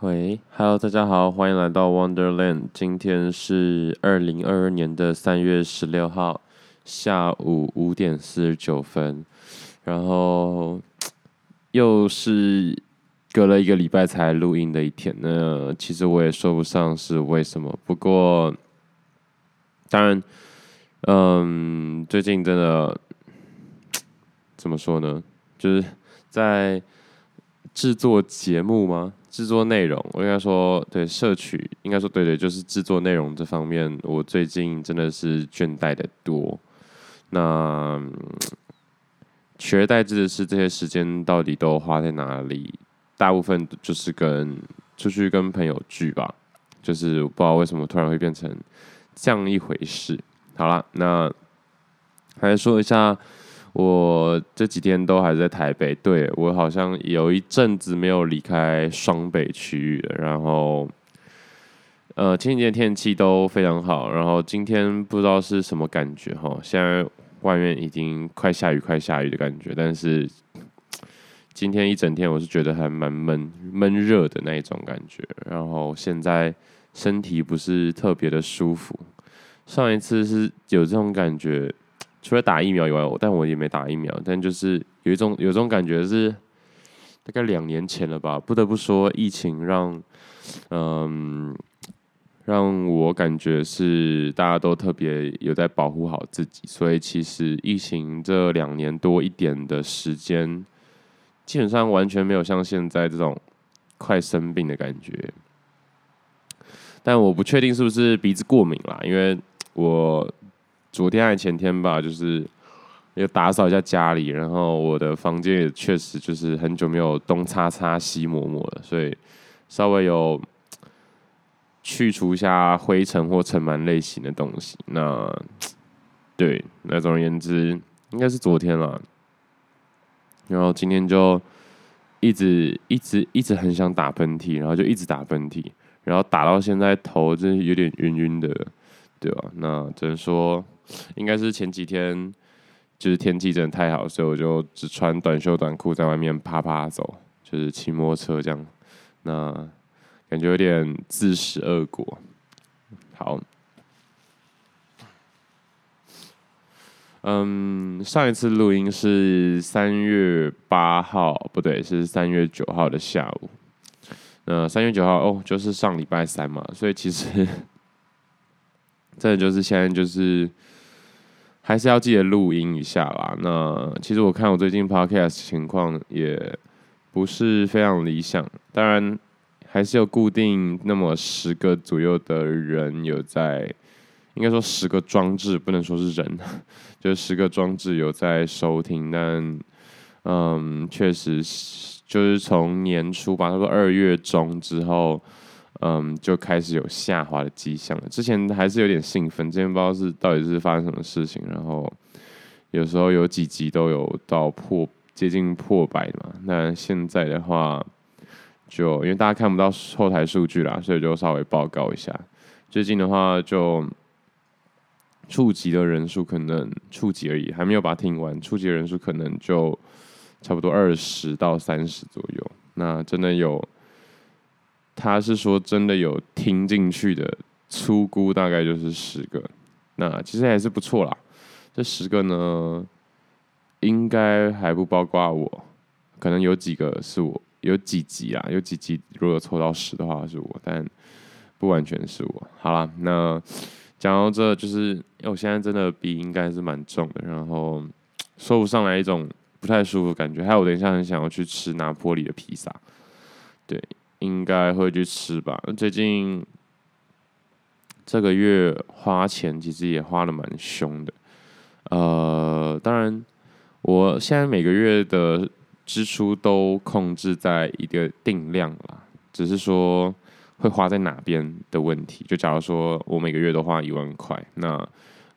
喂，Hello，大家好，欢迎来到 Wonderland。今天是二零二二年的三月十六号下午五点四十九分，然后又是隔了一个礼拜才录音的一天。那其实我也说不上是为什么，不过当然，嗯，最近真的怎么说呢？就是在制作节目吗？制作内容，我应该说对摄取，应该说对对，就是制作内容这方面，我最近真的是倦怠的多。那取而代之的是，这些时间到底都花在哪里？大部分就是跟出去跟朋友聚吧，就是不知道为什么突然会变成这样一回事。好了，那还是说一下。我这几天都还在台北，对，我好像有一阵子没有离开双北区域了。然后，呃，前几天天气都非常好，然后今天不知道是什么感觉哈，现在外面已经快下雨，快下雨的感觉。但是今天一整天我是觉得还蛮闷闷热的那一种感觉。然后现在身体不是特别的舒服，上一次是有这种感觉。除了打疫苗以外，但我也没打疫苗。但就是有一种有一种感觉是，大概两年前了吧。不得不说，疫情让嗯让我感觉是大家都特别有在保护好自己。所以其实疫情这两年多一点的时间，基本上完全没有像现在这种快生病的感觉。但我不确定是不是鼻子过敏啦，因为我。昨天还前天吧，就是要打扫一下家里，然后我的房间也确实就是很久没有东擦擦西抹抹了，所以稍微有去除一下灰尘或尘螨类型的东西。那对，那总而言之，应该是昨天了。然后今天就一直一直一直很想打喷嚏，然后就一直打喷嚏，然后打到现在头真是有点晕晕的，对吧？那只能说。应该是前几天，就是天气真的太好，所以我就只穿短袖短裤在外面趴趴走，就是骑摩托车这样。那感觉有点自食恶果。好，嗯，上一次录音是三月八号，不对，是三月九号的下午。那三月九号哦，就是上礼拜三嘛，所以其实，真的就是现在就是。还是要记得录音一下啦。那其实我看我最近 podcast 情况也不是非常理想，当然还是有固定那么十个左右的人有在，应该说十个装置，不能说是人，就是十个装置有在收听。但嗯，确实就是从年初吧，差不多二月中之后。嗯，就开始有下滑的迹象了。之前还是有点兴奋，之前不知道是到底是发生什么事情，然后有时候有几集都有到破接近破百嘛。那现在的话，就因为大家看不到后台数据啦，所以就稍微报告一下。最近的话，就触及的人数可能触及而已，还没有把它听完。触及的人数可能就差不多二十到三十左右。那真的有。他是说真的有听进去的，粗估大概就是十个，那其实还是不错啦。这十个呢，应该还不包括我，可能有几个是我，有几集啊，有几集如果凑到十的话是我，但不完全是我。好了，那讲到这就是，因为我现在真的鼻应该是蛮重的，然后说不上来一种不太舒服的感觉，还有我等一下很想要去吃拿坡里的披萨，对。应该会去吃吧。最近这个月花钱其实也花得蛮凶的。呃，当然，我现在每个月的支出都控制在一个定量啦，只是说会花在哪边的问题。就假如说我每个月都花一万块，那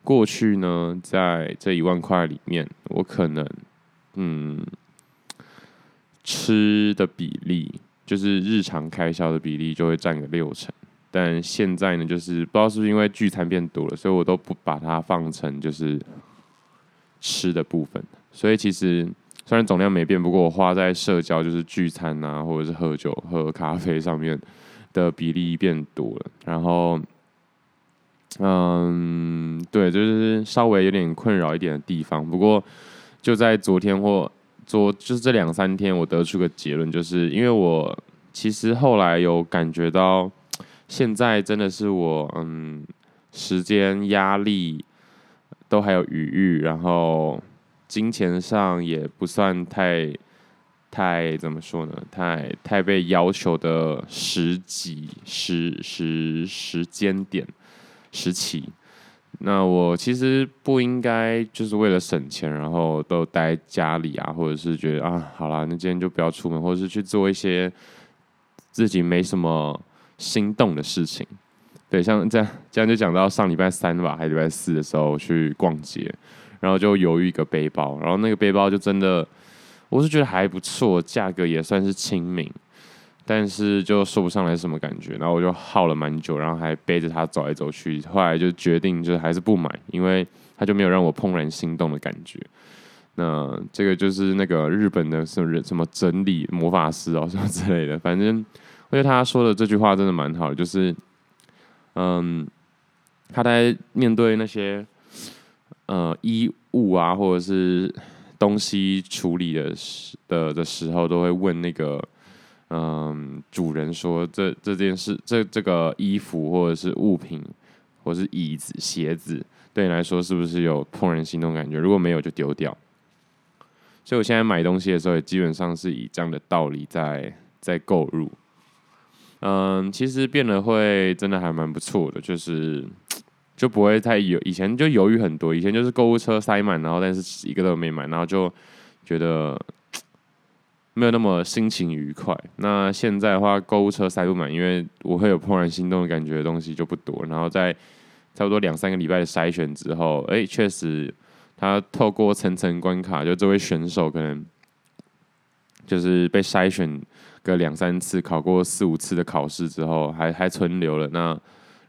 过去呢，在这一万块里面，我可能嗯吃的比例。就是日常开销的比例就会占个六成，但现在呢，就是不知道是不是因为聚餐变多了，所以我都不把它放成就是吃的部分。所以其实虽然总量没变，不过我花在社交就是聚餐啊，或者是喝酒、喝咖啡上面的比例变多了。然后，嗯，对，就是稍微有点困扰一点的地方。不过就在昨天或昨就是这两三天，我得出个结论，就是因为我其实后来有感觉到，现在真的是我嗯时间压力都还有余裕，然后。金钱上也不算太太怎么说呢？太太被要求的时机时时时间点时期，那我其实不应该就是为了省钱，然后都待家里啊，或者是觉得啊，好啦，那今天就不要出门，或者是去做一些自己没什么心动的事情。对，像这样这样就讲到上礼拜三吧，还是礼拜四的时候去逛街。然后就犹豫一个背包，然后那个背包就真的，我是觉得还不错，价格也算是亲民，但是就说不上来什么感觉。然后我就耗了蛮久，然后还背着它走来走去。后来就决定就是还是不买，因为它就没有让我怦然心动的感觉。那这个就是那个日本的什么什么整理魔法师哦什么之类的，反正我觉得他说的这句话真的蛮好，就是嗯，他在面对那些。呃，衣物啊，或者是东西处理的时的的时候，都会问那个嗯、主人说，这这件事，这这个衣服或者是物品，或是椅子、鞋子，对你来说是不是有怦然心动感觉？如果没有，就丢掉。所以我现在买东西的时候，也基本上是以这样的道理在在购入。嗯，其实变得会真的还蛮不错的，就是。就不会太犹，以前就犹豫很多，以前就是购物车塞满，然后但是一个都没买，然后就觉得没有那么心情愉快。那现在的话，购物车塞不满，因为我会有怦然心动的感觉的东西就不多。然后在差不多两三个礼拜的筛选之后，哎，确实他透过层层关卡，就这位选手可能就是被筛选个两三次，考过四五次的考试之后，还还存留了那。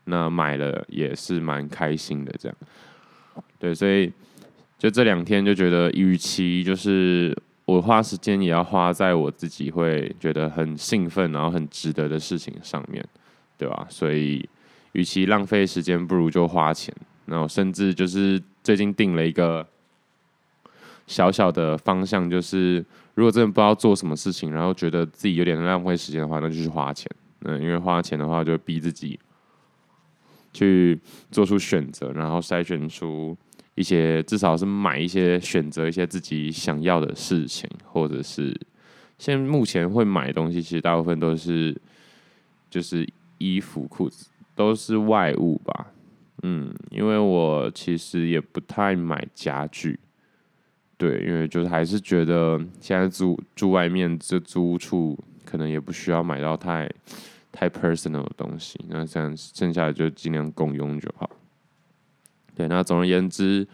那买了也是蛮开心的，这样，对，所以就这两天就觉得，与其就是我花时间，也要花在我自己会觉得很兴奋，然后很值得的事情上面，对吧？所以，与其浪费时间，不如就花钱。然后，甚至就是最近定了一个小小的方向，就是如果真的不知道做什么事情，然后觉得自己有点浪费时间的话，那就去花钱。嗯，因为花钱的话，就逼自己。去做出选择，然后筛选出一些，至少是买一些，选择一些自己想要的事情，或者是现在目前会买东西，其实大部分都是就是衣服、裤子，都是外物吧。嗯，因为我其实也不太买家具，对，因为就是还是觉得现在住住外面这租处，可能也不需要买到太。太 personal 的东西，那这样剩下的就尽量共用就好。对，那总而言之，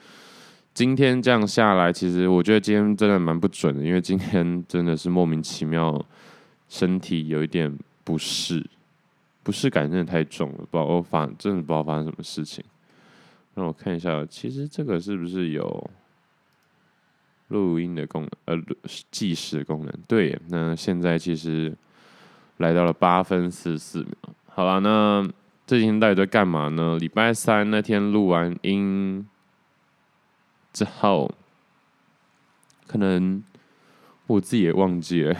今天这样下来，其实我觉得今天真的蛮不准的，因为今天真的是莫名其妙，身体有一点不适，不适感真的太重了，不知道我发，真的不知道发生什么事情。让我看一下，其实这个是不是有录音的功能？呃，计时的功能？对，那现在其实。来到了八分四十四秒，好了，那这几天到底在干嘛呢？礼拜三那天录完音之后，可能我自己也忘记了。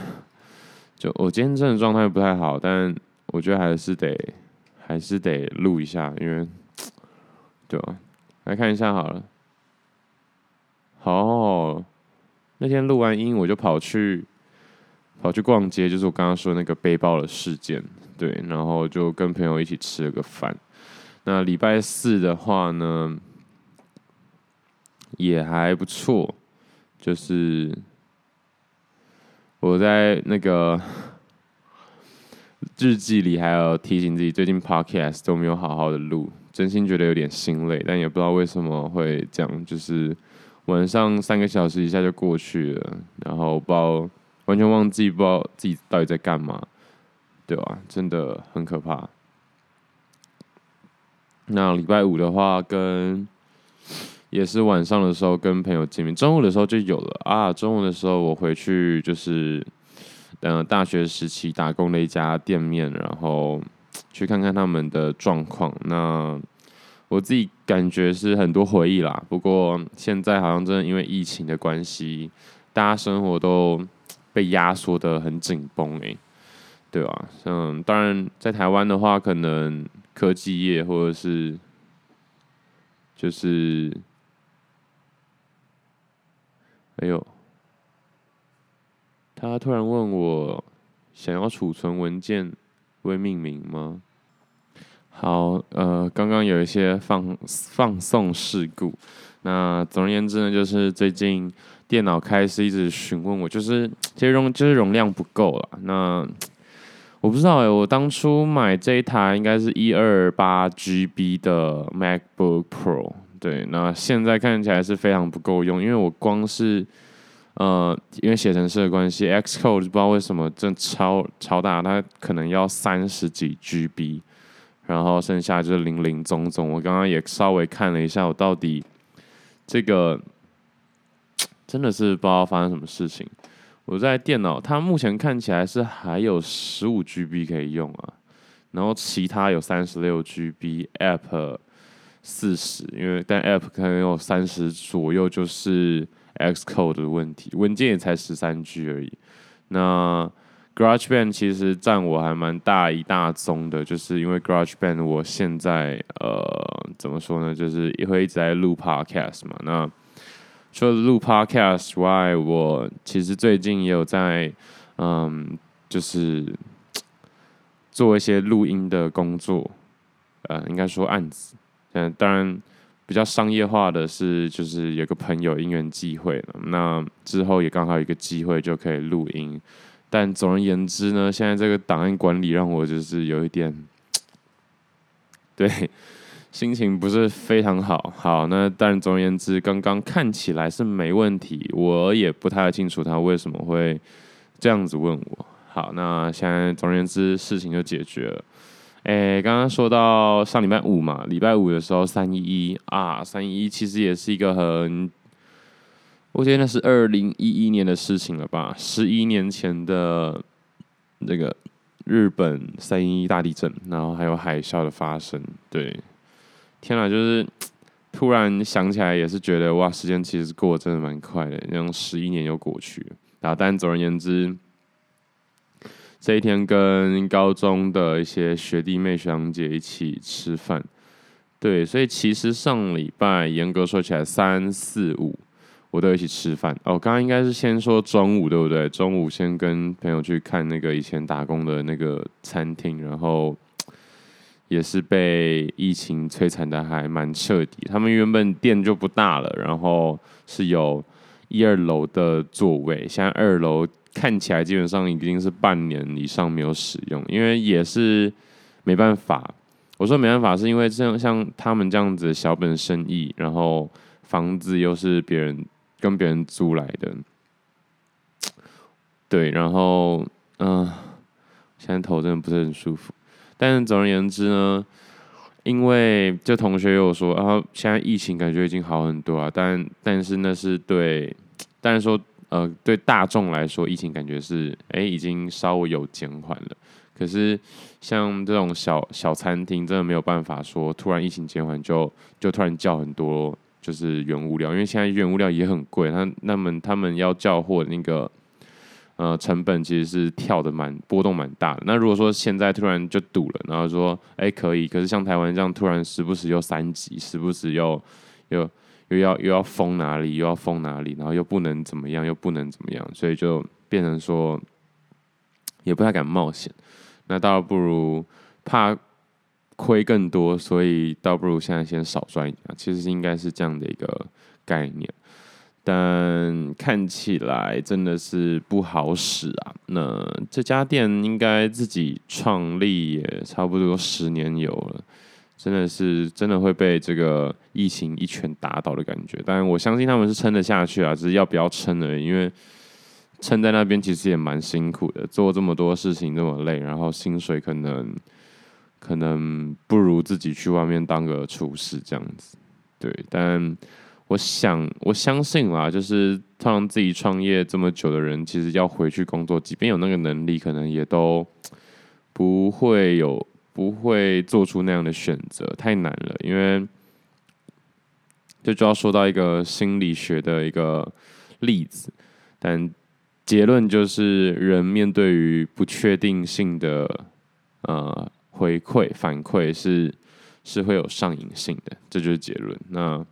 就我今天真的状态不太好，但我觉得还是得还是得录一下，因为对吧？来看一下好了。好，那天录完音我就跑去。跑去逛街，就是我刚刚说那个背包的事件，对，然后就跟朋友一起吃了个饭。那礼拜四的话呢，也还不错，就是我在那个日记里还有提醒自己，最近 podcast 都没有好好的录，真心觉得有点心累，但也不知道为什么会这样，就是晚上三个小时一下就过去了，然后不知道。完全忘记，不知道自己到底在干嘛，对吧？真的很可怕。那礼拜五的话，跟也是晚上的时候跟朋友见面，中午的时候就有了啊。中午的时候我回去就是，嗯，大学时期打工的一家店面，然后去看看他们的状况。那我自己感觉是很多回忆啦。不过现在好像真的因为疫情的关系，大家生活都被压缩得很紧绷诶，对吧？嗯，当然在台湾的话，可能科技业或者是就是。还有，他突然问我想要储存文件未命名吗？好，呃，刚刚有一些放放送事故。那总而言之呢，就是最近电脑开始一直询问我，就是其实容就是容量不够了。那我不知道哎，我当初买这一台应该是一二八 GB 的 MacBook Pro。对，那现在看起来是非常不够用，因为我光是，呃，因为写程式的关系，Xcode 不知道为什么真超超大，它可能要三十几 GB，然后剩下就是零零总总。我刚刚也稍微看了一下，我到底这个真的是不知道发生什么事情。我在电脑，它目前看起来是还有十五 GB 可以用啊，然后其他有三十六 GB，App。四十，因为但 App 可能有三十左右，就是 Xcode 的问题，文件也才十三 G 而已。那 GarageBand 其实占我还蛮大一大宗的，就是因为 GarageBand 我现在呃怎么说呢，就是也会一直在录 Podcast 嘛。那除了录 Podcast 外，我其实最近也有在嗯，就是做一些录音的工作，呃，应该说案子。嗯，当然比较商业化的是，就是有个朋友因缘际会了，那之后也刚好有一个机会就可以录音。但总而言之呢，现在这个档案管理让我就是有一点，对，心情不是非常好。好，那但总而言之，刚刚看起来是没问题，我也不太清楚他为什么会这样子问我。好，那现在总而言之，事情就解决了。诶，刚刚说到上礼拜五嘛，礼拜五的时候三一一啊，三一一其实也是一个很，我觉得那是二零一一年的事情了吧，十一年前的那个日本三一一大地震，然后还有海啸的发生，对，天哪，就是 突然想起来也是觉得哇，时间其实过得真的蛮快的，这样十一年又过去了，啊，但总而言之。这一天跟高中的一些学弟妹学长姐一起吃饭，对，所以其实上礼拜严格说起来三四五我都一起吃饭。哦，刚刚应该是先说中午对不对？中午先跟朋友去看那个以前打工的那个餐厅，然后也是被疫情摧残的还蛮彻底。他们原本店就不大了，然后是有一二楼的座位，现在二楼。看起来基本上已经是半年以上没有使用，因为也是没办法。我说没办法，是因为这样像他们这样子小本生意，然后房子又是别人跟别人租来的，对，然后嗯、现在头真的不是很舒服。但总而言之呢，因为这同学有说，然后现在疫情感觉已经好很多啊，但但是那是对，但是说。呃，对大众来说，疫情感觉是哎，已经稍微有减缓了。可是像这种小小餐厅，真的没有办法说突然疫情减缓就就突然叫很多就是原物料，因为现在原物料也很贵。那那么他们要叫货那个呃成本其实是跳的蛮波动蛮大的。那如果说现在突然就堵了，然后说哎可以，可是像台湾这样突然时不时又三级，时不时又又。又要又要封哪里，又要封哪里，然后又不能怎么样，又不能怎么样，所以就变成说也不太敢冒险。那倒不如怕亏更多，所以倒不如现在先少赚一点。其实应该是这样的一个概念，但看起来真的是不好使啊。那这家店应该自己创立也差不多十年有了。真的是真的会被这个疫情一拳打倒的感觉，但我相信他们是撑得下去啊，只是要不要撑而已。因为撑在那边其实也蛮辛苦的，做这么多事情这么累，然后薪水可能可能不如自己去外面当个厨师这样子。对，但我想我相信啦，就是通常自己创业这么久的人，其实要回去工作，即便有那个能力，可能也都不会有不会做出那样的选择，太难了，因为这就，就要说到一个心理学的一个例子，但。结论就是，人面对于不确定性的呃回馈反馈是是会有上瘾性的，这就是结论。那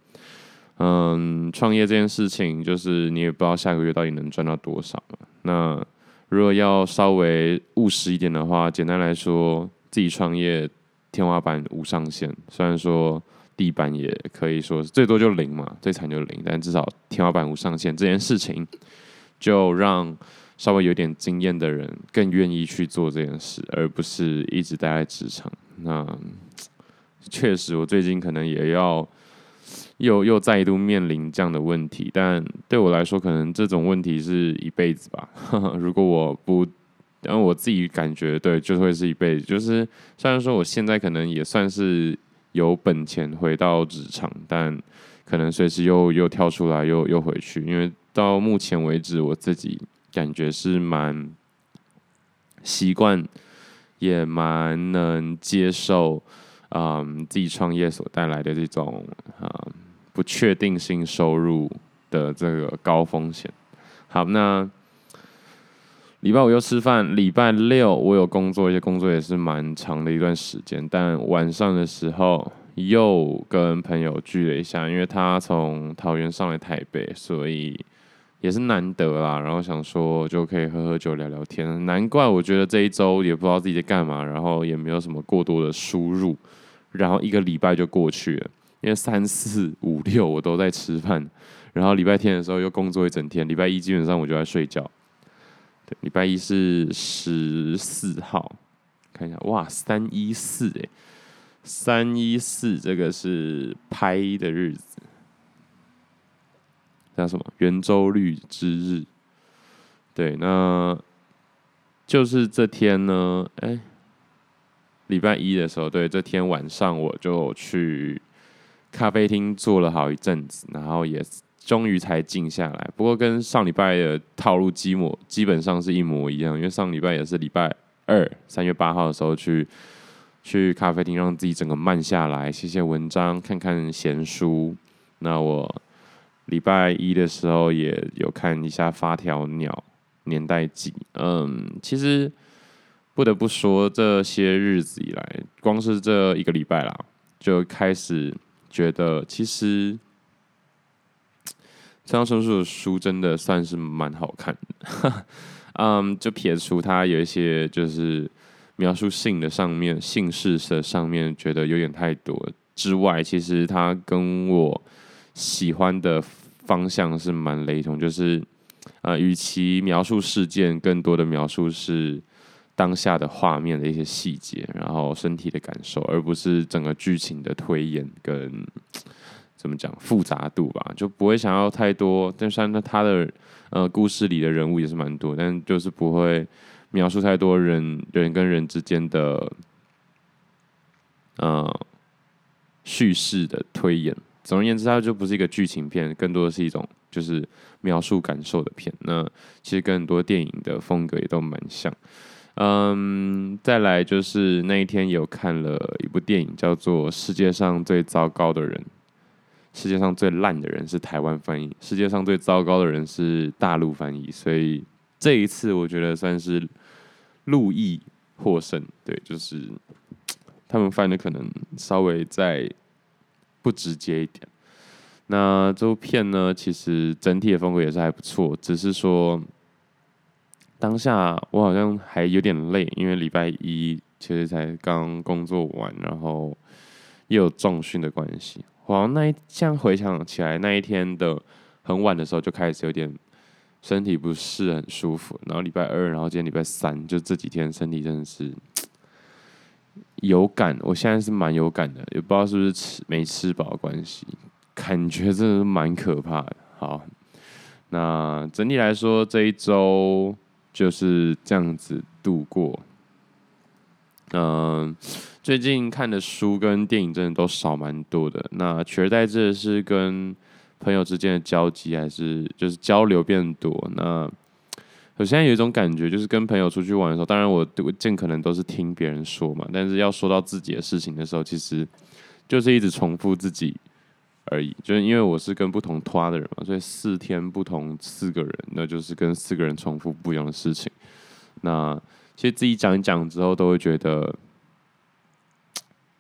嗯，创业这件事情，就是你也不知道下个月到底能赚到多少嘛。那如果要稍微务实一点的话，简单来说，自己创业天花板无上限，虽然说地板也可以说是最多就零嘛，最惨就零，但至少天花板无上限这件事情。就让稍微有点经验的人更愿意去做这件事，而不是一直待在职场。那确实，我最近可能也要又又再度面临这样的问题，但对我来说，可能这种问题是一辈子吧。如果我不，然后我自己感觉对，就会是一辈子。就是虽然说我现在可能也算是有本钱回到职场，但可能随时又又跳出来，又又回去，因为。到目前为止，我自己感觉是蛮习惯，也蛮能接受，嗯，自己创业所带来的这种啊、不确定性收入的这个高风险。好，那礼拜五又吃饭，礼拜六我有工作，一些工作也是蛮长的一段时间，但晚上的时候又跟朋友聚了一下，因为他从桃园上来台北，所以。也是难得啦，然后想说就可以喝喝酒聊聊天。难怪我觉得这一周也不知道自己在干嘛，然后也没有什么过多的输入，然后一个礼拜就过去了。因为三四五六我都在吃饭，然后礼拜天的时候又工作一整天，礼拜一基本上我就在睡觉。对，礼拜一是十四号，看一下，哇，三一四诶，三一四这个是拍的日子。叫什么圆周率之日？对，那就是这天呢。哎、礼拜一的时候，对，这天晚上我就去咖啡厅坐了好一阵子，然后也终于才静下来。不过跟上礼拜的套路基模基本上是一模一样，因为上礼拜也是礼拜二三月八号的时候去去咖啡厅，让自己整个慢下来，写写文章，看看闲书。那我。礼拜一的时候也有看一下《发条鸟年代记》，嗯，其实不得不说，这些日子以来，光是这一个礼拜啦，就开始觉得其实村上春树的书真的算是蛮好看的，嗯，就撇除他有一些就是描述性的上面、姓氏的上面觉得有点太多之外，其实他跟我。喜欢的方向是蛮雷同，就是，呃，与其描述事件，更多的描述是当下的画面的一些细节，然后身体的感受，而不是整个剧情的推演跟怎么讲复杂度吧，就不会想要太多。但是呢，他的呃故事里的人物也是蛮多，但就是不会描述太多人人跟人之间的呃叙事的推演。总而言之，它就不是一个剧情片，更多的是一种就是描述感受的片。那其实跟很多电影的风格也都蛮像。嗯，再来就是那一天有看了一部电影，叫做《世界上最糟糕的人》。世界上最烂的人是台湾翻译，世界上最糟糕的人是大陆翻译。所以这一次我觉得算是陆译获胜。对，就是他们翻的可能稍微在。不直接一点。那这部片呢，其实整体的风格也是还不错，只是说当下我好像还有点累，因为礼拜一其实才刚工作完，然后又有重训的关系。好像那一这样回想起来，那一天的很晚的时候就开始有点身体不是很舒服，然后礼拜二，然后今天礼拜三，就这几天身体真的是。有感，我现在是蛮有感的，也不知道是不是吃没吃饱的关系，感觉真的是蛮可怕的。好，那整体来说这一周就是这样子度过。嗯，最近看的书跟电影真的都少蛮多的。那取而代之的是跟朋友之间的交集还是就是交流变多。那我现在有一种感觉，就是跟朋友出去玩的时候，当然我我尽可能都是听别人说嘛，但是要说到自己的事情的时候，其实就是一直重复自己而已。就是因为我是跟不同拖的人嘛，所以四天不同四个人，那就是跟四个人重复不一样的事情。那其实自己讲一讲之后，都会觉得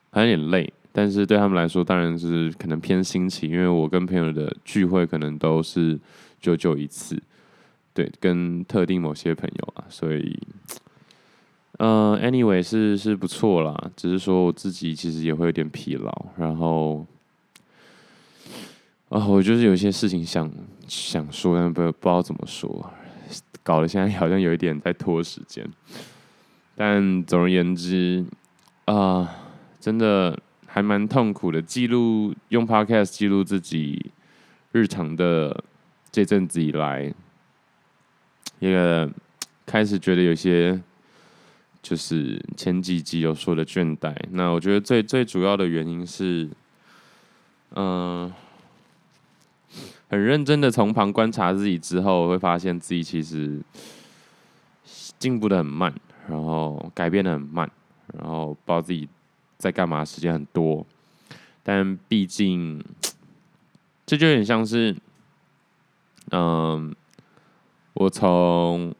还有点累。但是对他们来说，当然是可能偏新奇，因为我跟朋友的聚会可能都是久久一次。对，跟特定某些朋友啊，所以，嗯、呃，anyway 是是不错啦，只是说我自己其实也会有点疲劳，然后，啊、我就是有一些事情想想说，但不不知道怎么说，搞得现在 好像有一点在拖时间，但总而言之，啊、真的还蛮痛苦的，记录用 podcast 记录自己日常的这阵子以来。一个开始觉得有些，就是前几集有说的倦怠。那我觉得最最主要的原因是，嗯、很认真的从旁观察自己之后，会发现自己其实进步的很慢，然后改变的很慢，然后不知道自己在干嘛，时间很多。但毕竟，这就有点像是，嗯、我从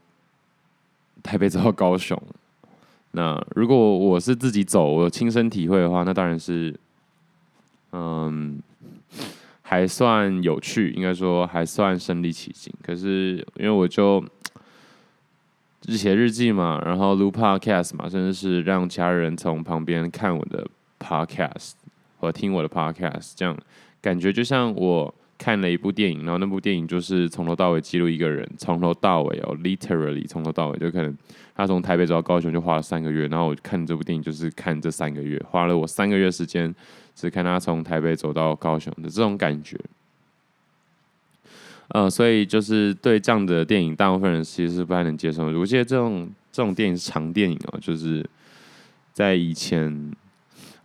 台北走到高雄，那如果我是自己走，我亲身体会的话，那当然是，嗯，还算有趣，应该说还算身临其境。可是因为我就写日记嘛，然后录 podcast 嘛，甚至是让其他人从旁边看我的 podcast 或听我的 podcast，这样感觉就像我。看了一部电影，然后那部电影就是从头到尾记录一个人，从头到尾哦，literally 从头到尾，就可能他从台北走到高雄就花了三个月，然后我看这部电影就是看这三个月，花了我三个月时间，只看他从台北走到高雄的这种感觉。呃，所以就是对这样的电影，大部分人其实是不太能接受的。我记得这种这种电影是长电影哦，就是在以前。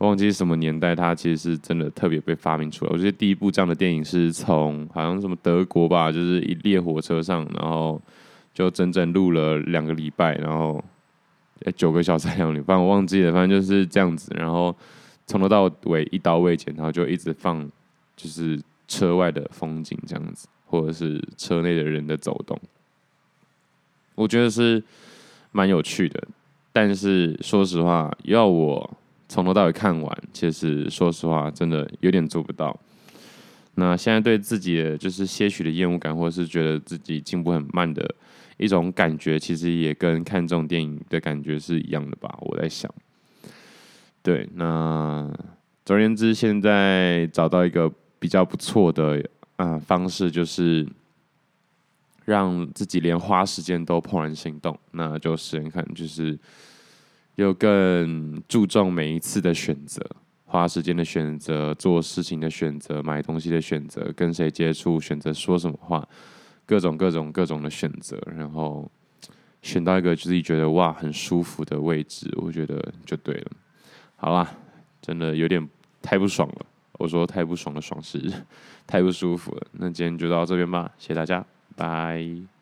忘记什么年代，它其实是真的特别被发明出来。我觉得第一部这样的电影是从好像什么德国吧，就是一列火车上，然后就整整录了两个礼拜，然后九个小时两个礼拜，我忘记了，反正就是这样子。然后从头到尾一刀未剪，然后就一直放就是车外的风景这样子，或者是车内的人的走动。我觉得是蛮有趣的，但是说实话，要我。从头到尾看完，其实说实话，真的有点做不到。那现在对自己的就是些许的厌恶感，或者是觉得自己进步很慢的一种感觉，其实也跟看这种电影的感觉是一样的吧？我在想。对，那总而言之，现在找到一个比较不错的啊、方式，就是让自己连花时间都怦然心动。那就试试看，就是。又更注重每一次的选择，花时间的选择，做事情的选择，买东西的选择，跟谁接触，选择说什么话，各种各种各种的选择，然后选到一个自己觉得哇很舒服的位置，我觉得就对了。好啦，真的有点太不爽了。我说太不爽的爽是太不舒服了。那今天就到这边吧，谢谢大家，拜。